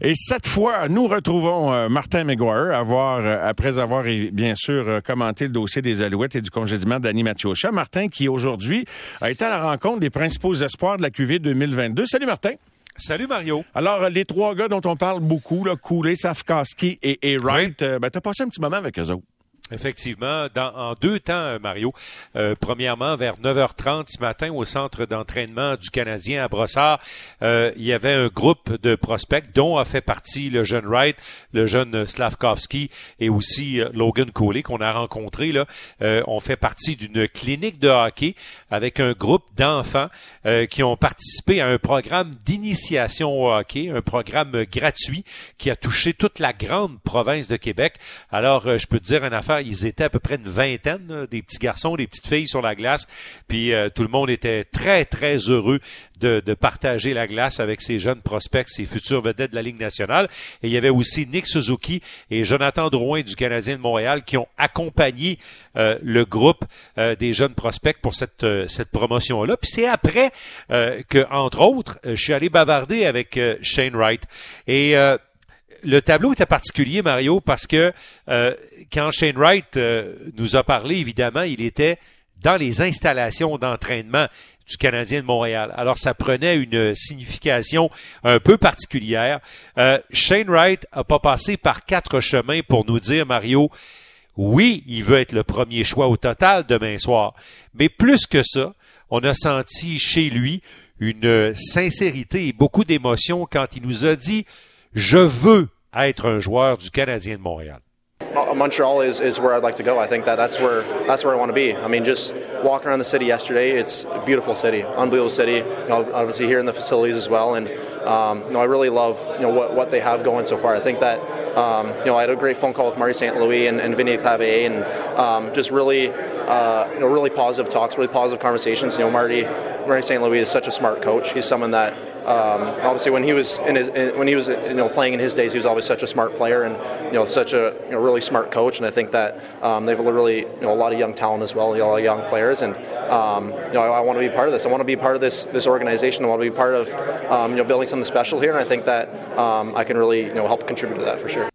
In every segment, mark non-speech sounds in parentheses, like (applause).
Et cette fois, nous retrouvons euh, Martin McGuire, avoir, euh, après avoir bien sûr euh, commenté le dossier des Alouettes et du congédiement d'Annie Mathieucha. Martin qui aujourd'hui a été à la rencontre des principaux espoirs de la QV 2022. Salut Martin. Salut Mario. Alors, les trois gars dont on parle beaucoup, là, Cooley, Safkowski et, et Wright, ben, t'as passé un petit moment avec eux autres. Effectivement, dans, en deux temps, euh, Mario. Euh, premièrement, vers 9h30 ce matin, au centre d'entraînement du Canadien à Brossard, euh, il y avait un groupe de prospects dont a fait partie le jeune Wright, le jeune Slavkovski et aussi Logan Coley qu'on a rencontré. Là, on fait partie d'une clinique de hockey avec un groupe d'enfants qui ont participé à un programme d'initiation au hockey, un programme gratuit qui a touché toute la grande province de Québec. Alors, je peux te dire une affaire ils étaient à peu près une vingtaine, des petits garçons, des petites filles sur la glace. Puis euh, tout le monde était très, très heureux de, partager la glace avec ces jeunes prospects, ces futurs vedettes de la Ligue nationale. Et il y avait aussi Nick Suzuki et Jonathan Drouin du Canadien de Montréal qui ont accompagné euh, le groupe euh, des jeunes prospects pour cette, cette promotion-là. Puis c'est après que, entre autres, je suis allé bavarder avec Shane Wright. Et le tableau était particulier, Mario, parce que euh, quand Shane Wright euh, nous a parlé, évidemment, il était dans les installations d'entraînement du Canadien de Montréal. Alors, ça prenait une signification un peu particulière. Euh, Shane Wright a pas passé par quatre chemins pour nous dire, Mario, oui, il veut être le premier choix au total demain soir. Mais plus que ça, on a senti chez lui une sincérité et beaucoup d'émotion quand il nous a dit je veux être un joueur du Canadien de Montréal. Montreal is, is where I'd like to go. I think that that's where that's where I want to be. I mean, just walking around the city yesterday, it's a beautiful city, unbelievable city. You know, obviously here in the facilities as well, and um, you know, I really love you know what, what they have going so far. I think that um, you know I had a great phone call with Marie St. Louis and, and Vinny Clavier, and um, just really uh, you know really positive talks, really positive conversations. You know, Marty Marty St. Louis is such a smart coach. He's someone that um, obviously when he was in his in, when he was you know playing in his days, he was always such a smart player and you know such a you know, really smart coach. And I think that um, they've a really you know a lot of young talent as well, a lot of young players. And um, you know I, I want to be part of this. I want to be part of this this organization. I want to be part of um, you know building something special here. And I think that um, I can really you know help contribute to that for sure.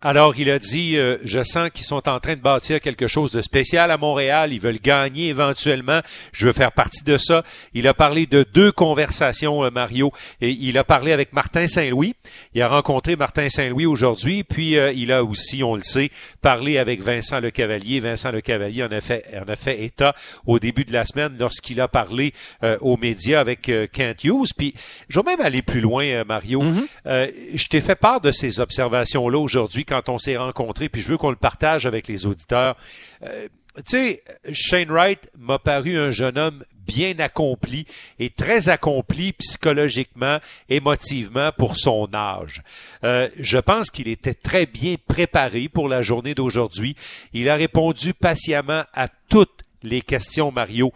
Alors, il a dit, euh, je sens qu'ils sont en train de bâtir quelque chose de spécial à Montréal. Ils veulent gagner éventuellement. Je veux faire partie de ça. Il a parlé de deux conversations, euh, Mario. Et il a parlé avec Martin Saint-Louis. Il a rencontré Martin Saint-Louis aujourd'hui. Puis, euh, il a aussi, on le sait, parlé avec Vincent Le Cavalier. Vincent Le Cavalier en a fait, en a fait état au début de la semaine lorsqu'il a parlé aux médias avec Kent Hughes. Puis, je vais même aller plus loin, Mario. Mm-hmm. je t'ai fait part de ces observations-là aujourd'hui quand on s'est rencontrés, puis je veux qu'on le partage avec les auditeurs. Euh, tu sais, Shane Wright m'a paru un jeune homme bien accompli et très accompli psychologiquement, émotivement pour son âge. Euh, je pense qu'il était très bien préparé pour la journée d'aujourd'hui. Il a répondu patiemment à toutes les questions, Mario,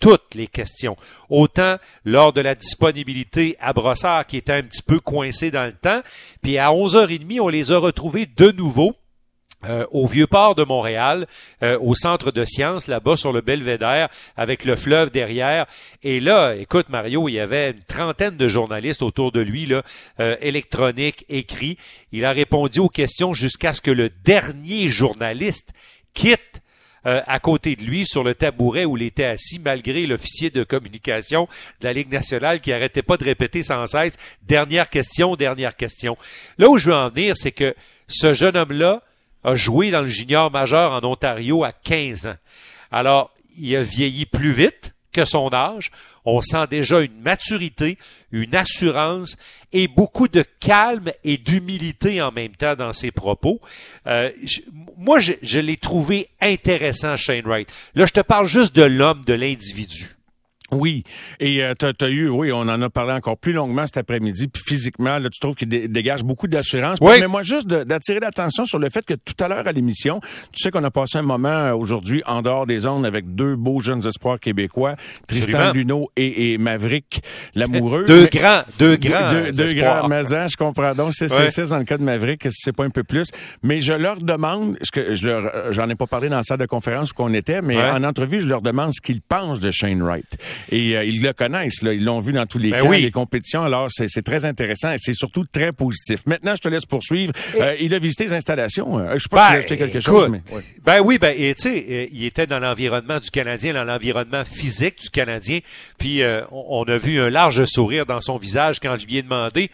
toutes les questions. Autant lors de la disponibilité à Brossard, qui était un petit peu coincé dans le temps, puis à 11h30, on les a retrouvés de nouveau. Euh, au vieux port de Montréal, euh, au centre de sciences, là-bas sur le Belvédère, avec le fleuve derrière. Et là, écoute Mario, il y avait une trentaine de journalistes autour de lui, là, euh, électronique, écrit. Il a répondu aux questions jusqu'à ce que le dernier journaliste quitte euh, à côté de lui sur le tabouret où il était assis, malgré l'officier de communication de la Ligue nationale qui arrêtait pas de répéter sans cesse dernière question, dernière question. Là où je veux en venir, c'est que ce jeune homme-là a joué dans le junior majeur en Ontario à 15 ans. Alors, il a vieilli plus vite que son âge. On sent déjà une maturité, une assurance et beaucoup de calme et d'humilité en même temps dans ses propos. Euh, moi, je, je l'ai trouvé intéressant, Shane Wright. Là, je te parle juste de l'homme, de l'individu. Oui, et euh, tu as, eu, oui, on en a parlé encore plus longuement cet après-midi, puis physiquement, là, tu trouves qu'il dégage beaucoup d'assurance. Oui. Mais moi, juste d'attirer l'attention sur le fait que tout à l'heure à l'émission, tu sais qu'on a passé un moment euh, aujourd'hui en dehors des zones avec deux beaux jeunes espoirs québécois, Tristan Luneau et, et Maverick Lamoureux. deux grands, deux grands Deux, deux grands Mazan, je comprends. Donc, c'est ouais. dans le cas de Maverick, c'est pas un peu plus. Mais je leur demande, ce que je leur, j'en ai pas parlé dans la salle de conférence où on était, mais en entrevue, je leur demande ce qu'ils pensent de Shane Wright. Et euh, ils le connaissent, là. ils l'ont vu dans tous les ben cas, les compétitions. Alors, c'est très intéressant et c'est surtout très positif. Maintenant, je te laisse poursuivre. Euh, il a visité les installations. Euh, je sais pas ben, si quelque chose, mais... Ben oui, ben, tu sais, il était dans l'environnement du Canadien, dans l'environnement physique du Canadien. Puis, on a vu un large sourire dans son visage quand je lui ai demandé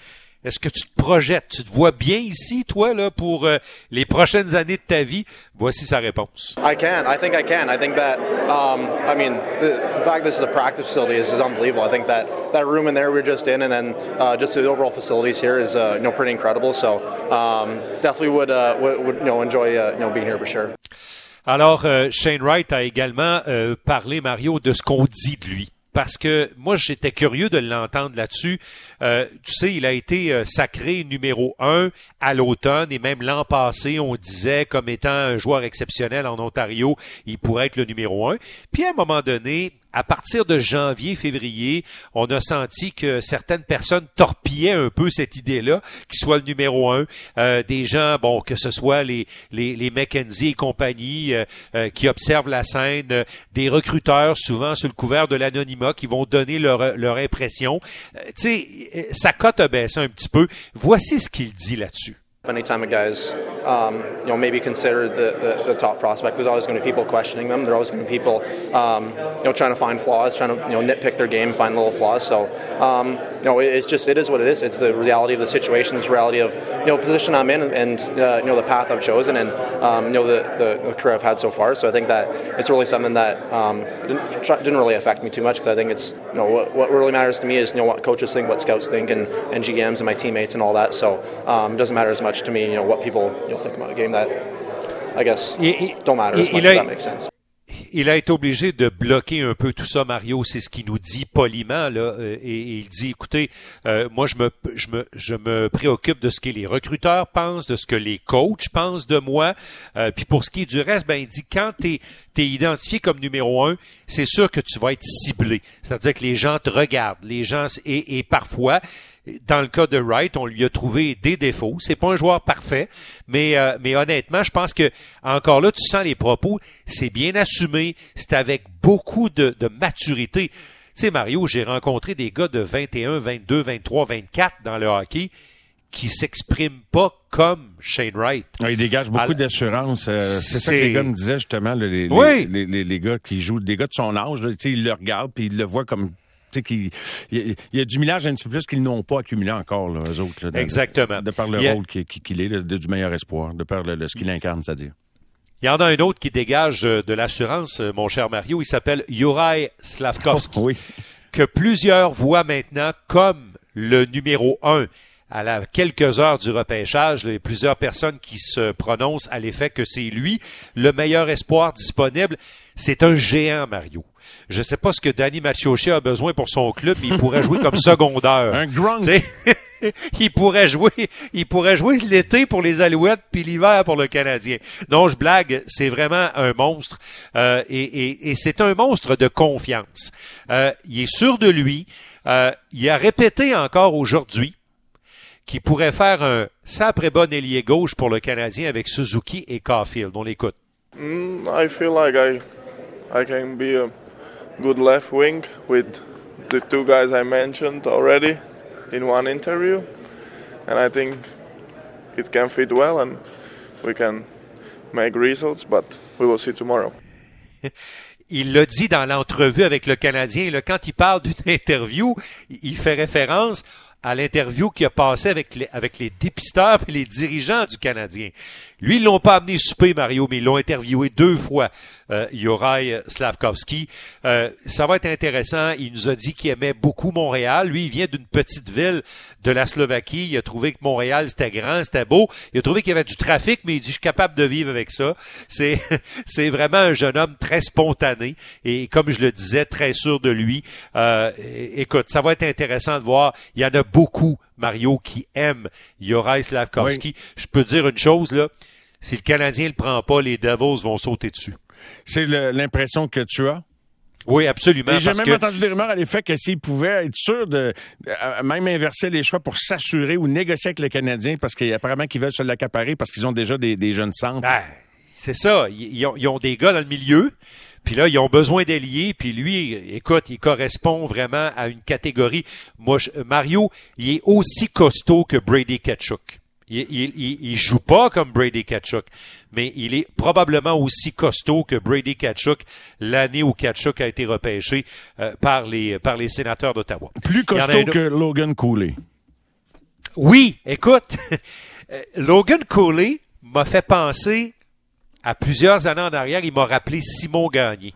est-ce que tu te projettes? Tu te vois bien ici, toi, là, pour euh, les prochaines années de ta vie? Voici sa réponse. I can. I think I can. I think that, um, I mean, the, fact this is a practice facility is, is, unbelievable. I think that, that room in there we're just in and then uh, just the overall facilities here is, uh, you know, pretty incredible. So, um, definitely would, uh, would, would, you know, enjoy, uh, you know, being here for sure. Alors, euh, Shane Wright a également euh, parlé, Mario, de ce qu'on dit de lui parce que moi j'étais curieux de l'entendre là-dessus. Euh, tu sais, il a été euh, sacré numéro un à l'automne et même l'an passé, on disait comme étant un joueur exceptionnel en Ontario, il pourrait être le numéro un. Puis à un moment donné, à partir de janvier, février, on a senti que certaines personnes torpillaient un peu cette idée-là, qu'il soit le numéro un. Euh, des gens, bon, que ce soit les les, les McKenzie et compagnie euh, euh, qui observent la scène, des recruteurs souvent sous le couvert de l'anonymat qui vont donner leur leur impression. tu sais, sa cote a baissé un petit peu. Voici ce qu'il dit là-dessus. Anytime a guy's, um, you know, maybe considered the, the, the, top prospect, there's always going to be people questioning them. There's always going to be people, um, you know, trying to find flaws, trying to, you know, nitpick their game, find little flaws. So, um, know, it's just, it is what it is. It's the reality of the situation. It's the reality of, you know, position I'm in and, uh, you know, the path I've chosen and, um, you know, the, the, the, career I've had so far. So I think that it's really something that um, didn't, didn't really affect me too much because I think it's, you know, what, what really matters to me is, you know, what coaches think, what scouts think and, and GMs and my teammates and all that. So um, it doesn't matter as much to me, you know, what people you know, think about a game that I guess don't matter as much, if that makes sense. Il a été obligé de bloquer un peu tout ça, Mario. C'est ce qu'il nous dit poliment euh, et, il dit écoutez, euh, moi je me, je me je me préoccupe de ce que les recruteurs pensent, de ce que les coachs pensent de moi. Euh, puis pour ce qui est du reste, ben il dit quand t'es es identifié comme numéro un, c'est sûr que tu vas être ciblé. C'est-à-dire que les gens te regardent, les gens et, et parfois dans le cas de Wright, on lui a trouvé des défauts. C'est pas un joueur parfait, mais euh, mais honnêtement, je pense que encore là, tu sens les propos, c'est bien assumé, c'est avec beaucoup de, de maturité. Tu sais, Mario, j'ai rencontré des gars de 21, 22, 23, 24 dans le hockey qui s'expriment pas comme Shane Wright. Il dégage beaucoup d'assurance. Euh, c'est ça que les gars me disaient justement, les, les, les, les, gars qui jouent, des gars de son âge, là, ils le regardent puis ils le voient comme il y, a du millage un petit peu plus qu'ils n'ont pas accumulé encore, là, eux autres. Exactement. De, par le rôle qu'il est, du meilleur espoir, de par le, ce qu'il incarne, c'est-à-dire. Il y en a un autre qui dégage de, l'assurance, euh, mon cher Mario. Il s'appelle Juraj Slavkovski. (laughs) oui. Que plusieurs voient maintenant comme le numéro un à la quelques heures du repêchage, il y a plusieurs personnes qui se prononcent à l'effet que c'est lui le meilleur espoir disponible. C'est un géant, Mario. Je sais pas ce que Danny Machoche a besoin pour son club, mais il pourrait jouer comme (laughs) secondaire. Un grand. (laughs) il pourrait jouer, il pourrait jouer l'été pour les Alouettes puis l'hiver pour le Canadien. Non, je blague, c'est vraiment un monstre euh, et, c'est un monstre de confiance. Euh, il est sûr de lui. Euh, il a répété encore aujourd'hui qu'il pourrait faire un sacré bon ailier gauche pour le Canadien avec Suzuki et Caulfield. On l'écoute. Mm, I feel like I, I can be a good left wing with the two guys I mentioned already in one interview, and I think it can fit well and we can make results, but we will see tomorrow. (laughs) il l'a dit dans l'entrevue avec le Canadien. Là, quand il parle d'une (laughs) interview, il fait référence à l'interview qu'il a passé avec les, avec les dépisteurs et les dirigeants du Canadien. Lui, ils l'ont pas amené souper, Mario, mais ils l'ont interviewé deux fois, euh, Yorai Slavkovski. Euh, ça va être intéressant. Il nous a dit qu'il aimait beaucoup Montréal. Lui, il vient d'une petite ville de la Slovaquie. Il a trouvé que Montréal, c'était grand, c'était beau. Il a trouvé qu'il y avait du trafic, mais il dit, je suis capable de vivre avec ça. C'est, (laughs) c'est vraiment un jeune homme très spontané et, comme je le disais, très sûr de lui. Euh, écoute, ça va être intéressant de voir. Il y en a beaucoup Mario, qui aime Yorai Slavkovski. Je peux dire une chose, là. Si le Canadien le prend pas, les Devils vont sauter dessus. C'est l'impression que tu as? Oui, absolument. J'ai même entendu des rumeurs à l'effet que s'il pouvait être sûr de même inverser les choix pour s'assurer ou négocier avec le Canadien parce qu'apparemment qu'ils veulent se l'accaparer parce qu'ils ont déjà des, jeunes centres. Ben, c'est ça. Ils ont, ils ont, des gars dans le milieu. Puis là, ils ont besoin d'ailier. Puis lui, écoute, il correspond vraiment à une catégorie. Moi, Mario, il est aussi costaud que Brady Ketchuk. Il, il, il, joue pas comme Brady Ketchuk, mais il est probablement aussi costaud que Brady Ketchuk l'année où Ketchuk a été repêché euh, par les par les sénateurs d'Ottawa. Plus costaud que Logan Cooley. Oui, écoute, (laughs) Logan Cooley m'a fait penser à plusieurs années en arrière, il m'a rappelé Simon Gagné,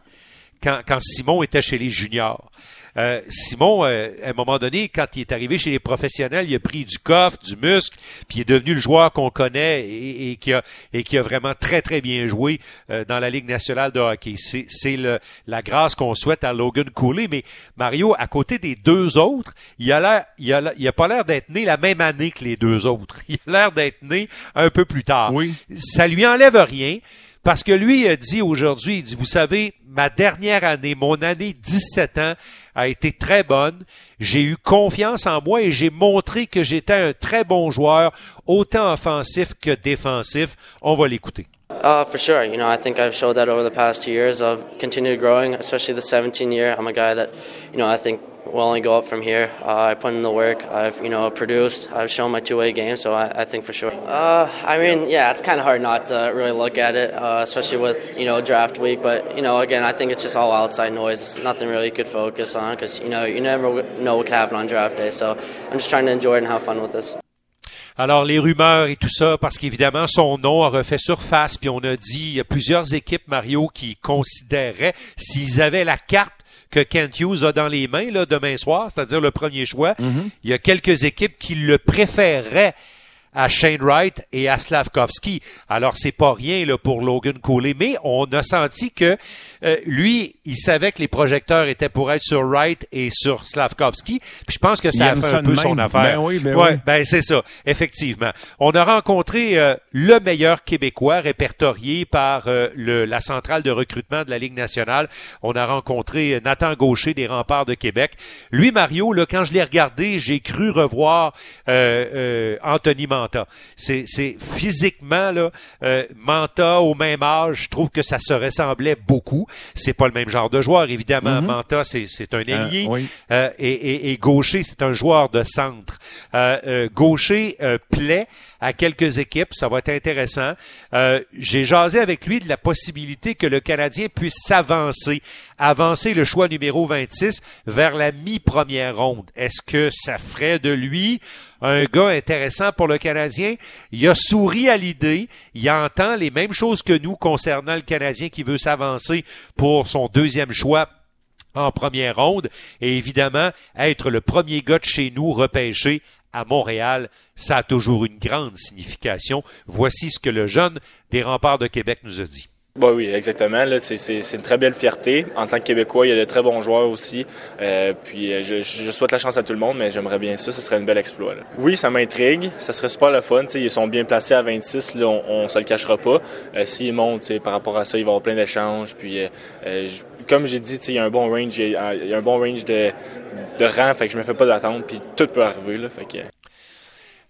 quand, quand Simon était chez les juniors. Euh, Simon, euh, à un moment donné, quand il est arrivé chez les professionnels, il a pris du coffre, du muscle, puis il est devenu le joueur qu'on connaît et, qui a, et qui a vraiment très, très bien joué euh, dans la Ligue nationale de hockey. C'est la grâce qu'on souhaite à Logan Cooley. Mais Mario, à côté des deux autres, il a l'air, il a, il a pas l'air d'être né la même année que les deux autres. (laughs) Il a l'air d'être né un peu plus tard. Oui. Ça lui enlève rien. Parce que lui a dit aujourd'hui, il dit, vous savez, ma dernière année, mon année 17 ans a été très bonne. J'ai eu confiance en moi et j'ai montré que j'étais un très bon joueur, autant offensif que défensif. On va l'écouter. Uh, for sure. You know, I think I've showed that over the past two years. I've continued growing, especially the 17 year. I'm a guy that, you know, I think will only go up from here. Uh, I put in the work. I've, produced. I've shown my two-way game, so I, think for sure. Uh, I mean, yeah, it's kind of hard not to really look at it, uh, especially with, draft week. But, again, I think it's just all outside noise. It's nothing really you could focus on because, you never know what could happen on draft day. So I'm just trying to enjoy it and have fun with this. Alors, les rumeurs et tout ça, parce qu'évidemment, son nom a refait surface, puis on a dit, plusieurs équipes, Mario, qui considéraient, s'ils avaient la carte que Kent Hughes a dans les mains là, demain soir, c'est-à-dire le premier choix, Mm-hmm. il y a quelques équipes qui le préféreraient à Shane Wright et à Slavkovski. Alors c'est pas rien là pour Logan Cooley, mais on a senti que euh, lui, il savait que les projecteurs étaient pour être sur Wright et sur Slavkovski. Puis je pense que ça Il a fait ça un peu même. son affaire. Ben oui, ben ouais, oui. ben c'est ça, effectivement. On a rencontré euh, le meilleur Québécois répertorié par euh, le, la centrale de recrutement de la Ligue nationale. On a rencontré euh, Nathan Gaucher des Remparts de Québec. Lui, Mario, là, quand je l'ai regardé, j'ai cru revoir euh, euh, Anthony Manta. C'est, c'est physiquement là, euh, Manta au même âge, je trouve que ça se ressemblait beaucoup. C'est pas le même genre de joueur, évidemment. Manta, c'est, c'est un ailier. oui. Euh, et, et, et Gaucher, c'est un joueur de centre. Euh, euh, Gaucher euh, plaît à quelques équipes, ça va être intéressant. Euh, J'ai jasé avec lui de la possibilité que le Canadien puisse s'avancer, avancer le choix numéro 26 vers la mi-première ronde. Est-ce que ça ferait de lui un gars intéressant pour le Canadien? Il a souri à l'idée, il entend les mêmes choses que nous concernant le Canadien qui veut s'avancer pour son deuxième choix en première ronde. Et évidemment, être le premier gars de chez nous repêché à Montréal, ça a toujours une grande signification. Voici ce que le jeune des remparts de Québec nous a dit. Bah oui, exactement. C'est, une très belle fierté. En tant que Québécois, il y a de très bons joueurs aussi. Euh, puis euh, je, souhaite la chance à tout le monde, mais j'aimerais bien ça. Ce serait une belle exploit. Oui, ça m'intrigue. Ça serait super le fun. Tu sais, ils sont bien placés à 26. Là, on, on se le cachera pas. Euh, s'ils montent, par rapport à ça, il va y avoir plein d'échanges. Puis euh, comme j'ai dit, il y a un bon range, il y a, il y a un bon range de, de rang. Fait que je me fais pas d'attente. Puis tout peut arriver. Là, fait que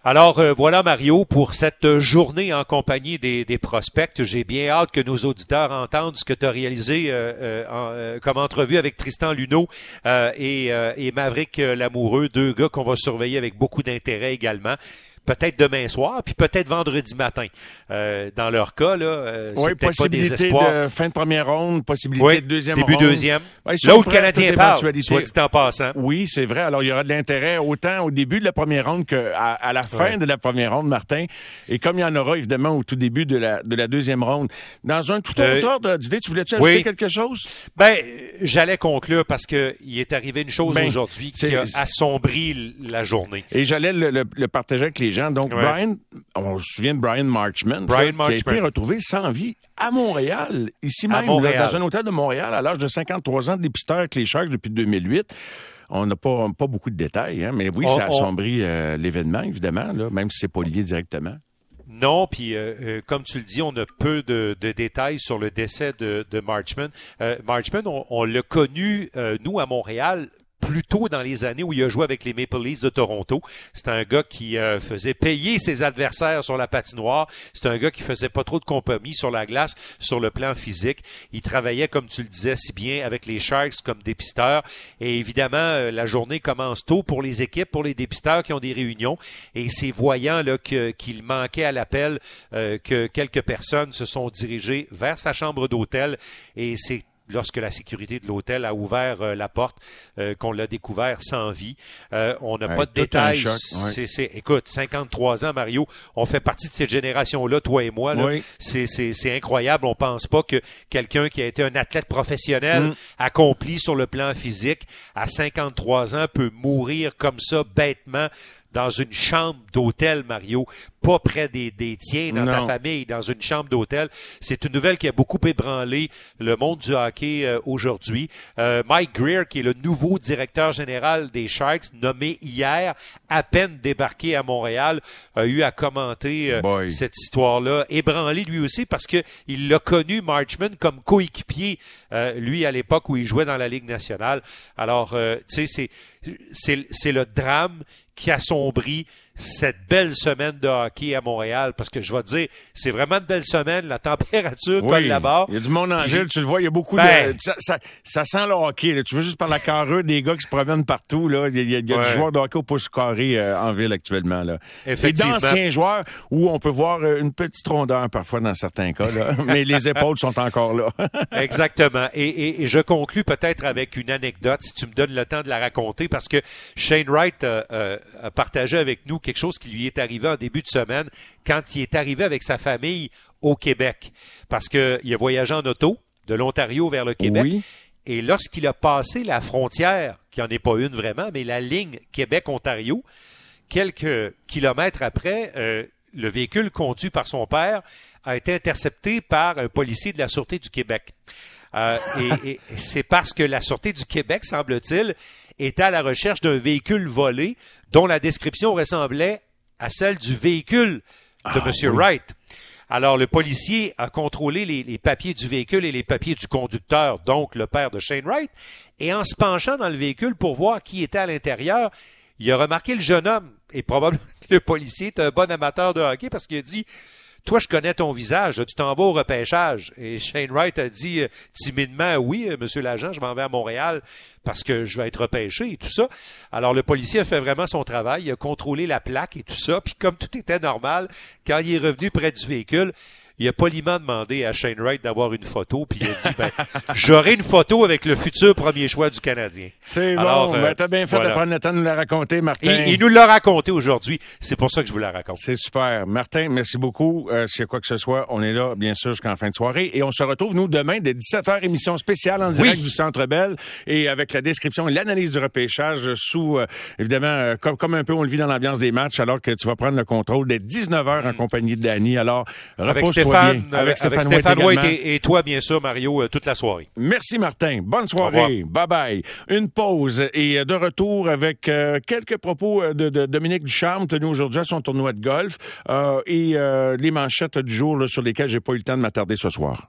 Alors euh, voilà Mario pour cette journée en compagnie des, des prospects. J'ai bien hâte que nos auditeurs entendent ce que tu as réalisé euh, euh, comme entrevue avec Tristan Luneau et, et Maverick Lamoureux, deux gars qu'on va surveiller avec beaucoup d'intérêt également. Peut-être demain soir, puis peut-être vendredi matin. Euh, dans leur cas, là, euh, c'est Oui, peut-être pas des possibilité espoirs. de fin de première ronde, possibilité Oui, de deuxième début ronde. deuxième. Ouais, Là où le Canadien parle, soit dit en passant. Oui, c'est vrai. Alors, il y aura de l'intérêt autant au début de la première ronde qu'à à la fin Ouais. de la première ronde, Martin. Et comme il y en aura évidemment au tout début de la, de la deuxième ronde. Dans un tout autre Euh, ordre d'idée, tu voulais-tu ajouter oui. quelque chose? Ben, j'allais conclure parce que il est arrivé une chose Ben, aujourd'hui c'est- qui a assombri la journée. Et j'allais le, le- le partager avec les gens. Donc, Ouais. Brian, on se souvient de Brian Marchman, Brian qui a été retrouvé sans vie à Montréal, ici À même, Montréal. là, dans un hôtel de Montréal, à l'âge de 53 ans, dépisteur avec les Sharks depuis 2008. On n'a pas, pas beaucoup de détails, hein, mais oui, On- ça a on- assombri euh, l'événement, évidemment, là, même si c'est pas lié directement. Non, puis euh, euh, comme tu le dis, on a peu de, de détails sur le décès de, de Marchman. Euh, Marchman, on, on l'a connu, nous, à Montréal, plus tôt dans les années où il a avec les Maple Leafs de Toronto. C'est un gars qui euh, faisait payer ses adversaires sur la patinoire. C'est un gars qui faisait pas trop de compromis sur la glace, sur le plan physique. Il travaillait, comme tu le disais si bien, avec les Sharks comme dépisteur. Et évidemment, euh, la journée commence tôt pour les équipes, pour les dépisteurs qui ont des réunions. Et c'est voyant là qu'il manquait à l'appel euh, que quelques personnes se sont dirigées vers sa chambre d'hôtel. Et c'est lorsque la sécurité de l'hôtel a ouvert euh, la porte, euh, qu'on l'a découvert sans vie. Euh, on n'a pas de détails. C'est, écoute, 53 ans, Mario, on fait partie de cette génération-là, toi et moi. C'est, incroyable. On pense pas que quelqu'un qui a été un athlète professionnel, mm. accompli sur le plan physique, à 53 ans, peut mourir comme ça bêtement dans une chambre d'hôtel, Mario, pas près des, des tiens, dans ta famille, dans une chambre d'hôtel. C'est une nouvelle qui a beaucoup ébranlé le monde du hockey euh, aujourd'hui. Euh, Mike Greer, qui est le nouveau directeur général des Sharks, nommé hier, à peine débarqué à Montréal, a eu à commenter euh, cette histoire-là. Ébranlé lui aussi parce que il l'a connu, Marchman, comme coéquipier, lui, à l'époque où il jouait dans la Ligue nationale. Alors, tu sais, c'est, c'est le drame qui assombrit cette belle semaine de hockey à Montréal parce que je vais te dire, c'est vraiment une belle semaine, la température oui, là-bas. Il y a du monde en ville, tu le vois, il y a beaucoup de ben. ça, ça, sent le hockey, tu veux juste par la carrure des gars qui se promènent partout là, il y a, il y a du joueur de hockey au pouce carré euh, en ville actuellement là. Effectivement. Et d'anciens joueurs où on peut voir euh, une petite rondeur parfois dans certains cas là, (laughs) mais les épaules sont encore là. (laughs) Exactement. Et, et, je conclus peut-être avec une anecdote si tu me donnes le temps de la raconter parce que Shane Wright euh, a partagé avec nous quelque chose qui lui est arrivé en début de semaine quand il est arrivé avec sa famille au Québec. Parce qu'il a voyagé en auto de l'Ontario vers le Québec. Et lorsqu'il a passé la frontière, qui n'en est pas une vraiment, mais la ligne Québec-Ontario, quelques kilomètres après, euh, le véhicule conduit par son père a été intercepté par un policier de la Sûreté du Québec. Euh, et, et c'est parce que la Sûreté du Québec, semble-t-il, était à la recherche d'un véhicule volé dont la description ressemblait à celle du véhicule de ah, M. Wright. Alors, le policier a contrôlé les, papiers du véhicule et les papiers du conducteur, donc le père de Shane Wright, et en se penchant dans le véhicule pour voir qui était à l'intérieur, il a remarqué le jeune homme, et probablement (laughs) le policier est un bon amateur de hockey parce qu'il a dit toi, je connais ton visage, tu t'en vas au repêchage. Et Shane Wright a dit euh, timidement, oui, euh, monsieur l'agent, je m'en vais à Montréal parce que je vais être repêché et tout ça. Alors, le policier a fait vraiment son travail, il a contrôlé la plaque et tout ça, puis comme tout était normal, quand il est revenu près du véhicule, il a poliment demandé à Shane Wright d'avoir une photo, puis il a dit, ben, (laughs) j'aurai une photo avec le futur premier choix du Canadien. C'est bon, ben, t'as bien fait de prendre le temps de nous la raconter, Martin. Il, nous l'a raconté aujourd'hui, c'est pour ça que je vous la raconte. C'est super. Martin, merci beaucoup. Euh, S'il y a quoi que ce soit, on est là, bien sûr, jusqu'en fin de soirée. Et on se retrouve, nous, demain, dès 17h, émission spéciale en direct du Centre Bell, et avec la description et l'analyse du repêchage sous, euh, évidemment, euh, comme, comme un peu on le vit dans l'ambiance des matchs, alors que tu vas prendre le contrôle dès 19h en mm. compagnie de Danny. Alors, repose-toi avec, Stéphane, White et, toi, bien sûr, Mario, euh, toute la soirée. Merci, Martin. Bonne soirée. Bye-bye. Une pause et euh, de retour avec euh, quelques propos de, de, Dominique Ducharme, tenu aujourd'hui à son tournoi de golf, et les manchettes du jour sur lesquelles j'ai pas eu le temps de m'attarder ce soir.